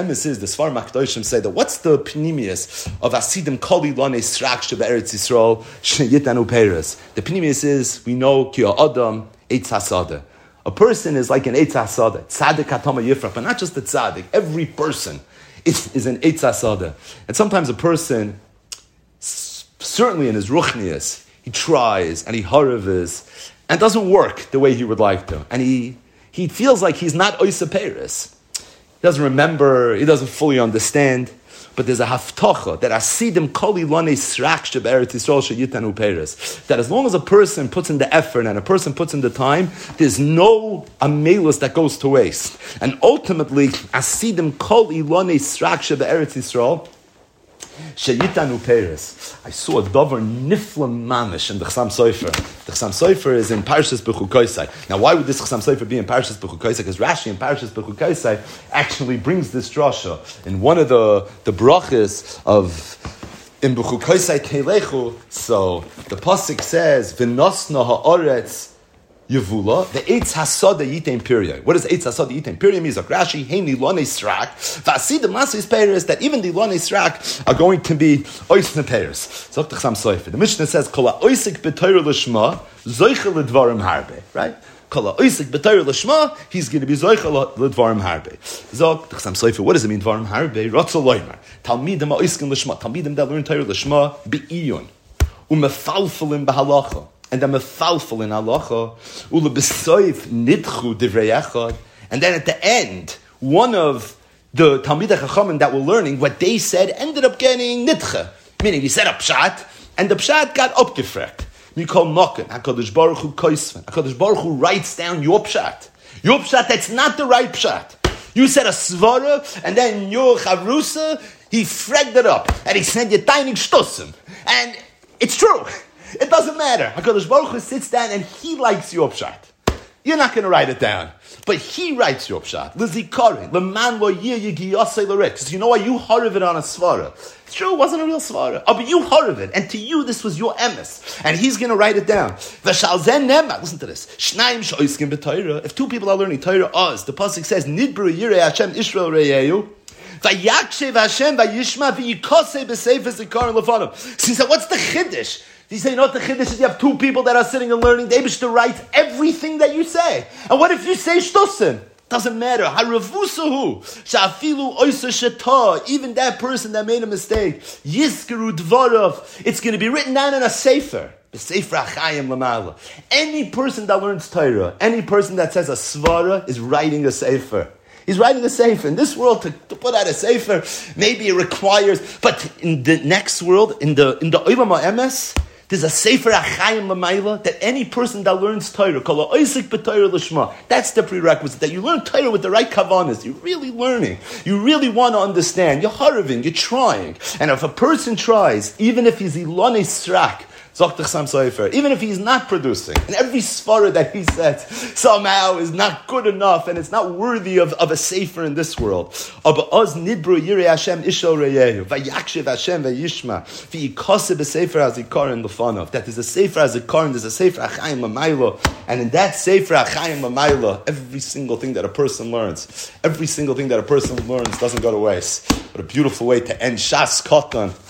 emes is the Svar Makdoshim say that what's the pneumius of Asidim Koli Lone Srak Sheba Eretz Yisrael Sheyitanu Peres? The pneumius is we know Ki Adam Eitz Hasada. A person is like an Eitz Hasada, Tzadik Hatama Yifra, but not just the Tzadik. Every person is, is an Eitz Hasada. And sometimes a person, certainly in his Ruchnias, he tries and he haravis and doesn't work the way he would like to. And he, he feels like he's not Oisa Paris. Doesn't remember, he doesn't fully understand. But there's a haftocha that asidim koli lone. That as long as a person puts in the effort and a person puts in the time, there's no amelus that goes to waste. And ultimately, asidim koli lone srak sheberet Yisrael Sheyitanu Peres. I saw a dover niflam manish in the Chasam Sofer. The Chasam Sofer is in Parshas Bechukoisai. Now, why would this Chasam Sofer be in Parshas Bechukoisai? Because Rashi in Parshas Bechukoisai actually brings this drasha in one of the the brachas of in Bechukoisai Kelechu. So the pasuk says, "V'nosna haaretz." Yevula, the Eitz Hasada Yitain Pirya. What does Eitz Hasada Yitain Pirya mean? Rashi, Heini Lone Srak. Vasi the Masis Peres, that even the Lone Srak are going to be Oisne the Chasam Soifer. The Mishnah says, Kola Oisik B'Torah L'Shma, Zoichel L'Dvarim Harbe. Right? Kola Oisik B'Torah L'Shma, he's going to be Zoichel L'Dvarim Harbe. Zok, the Chasam Soifer, what does it mean, Dvarim Harbe? Rotzel Loimer. Talmidim Oiskin L'Shma. Talmidim that learn Torah L'Shma, Be'iyun. Umefalfalim B'Halacha and I'm a falful in halacha, ule besoif nidchu divrei and then at the end, one of the Talmidei Chachamim that were learning, what they said ended up getting nidche, meaning he said a pshat, and the pshat got upgefrekt. Mikol Mokken, HaKadosh Baruch Hu Koisven. HaKadosh Baruch Hu writes down your pshat. Your pshat, that's not the right pshat. You said a svara, and then your chavrusa, he fragged it up, and he said you tiny shtosim. And it's true. It doesn't matter. HaKadosh Baruch Hu sits down and he likes your pshat. You're not going to write it down. But he writes your pshat. L'zikarin. L'man lo yir yigiyasei l'rik. So you know why? You harav it on a svara. True, it wasn't a real svara. Oh, but you harav it. And to you, this was your emes. And he's going to write it down. V'shalzen nema. Listen to this. Shnaim shoiskim b'toira. If two people are learning Torah, Oz, the Pasuk says, Nidbru yirei Hashem Israel reyeyu. Vayakshev Hashem vayishma v'yikosei b'sefer zikarin lefanov. So he said, what's the chiddush? You say, what the chiddush is? You have two people that are sitting and learning. The Abishter writes everything that you say. And what if you say shtosin? Doesn't matter. Haravusahu. Shafilu oisa. Even that person that made a mistake. Yiskeru dvarov. It's going to be written down in a sefer. Any person that learns Torah, any person that says a svara is writing a sefer. He's writing a sefer. In this world, to, to put out a sefer, maybe it requires, but in the next world, in the in the Olam Emes, there's a Sefer Achayim Lamaila that any person that learns Torah, called Isaac B'Torah Lishma, that's the prerequisite, that you learn Torah with the right kavanas. You're really learning. You really want to understand. You're harving, you're trying. And if a person tries, even if he's Ilone Strak, even if he's not producing, and every svara that he says somehow is not good enough and it's not worthy of, of a sefer in this world. Oz nidbru yirei Hashem ishol reyehu, there's a sefer azikarin, there's a sefer achayim and in that sefer achayim lamaylo, every single thing that a person learns, every single thing that a person learns doesn't go to waste. What a beautiful way to end Shas Kotan.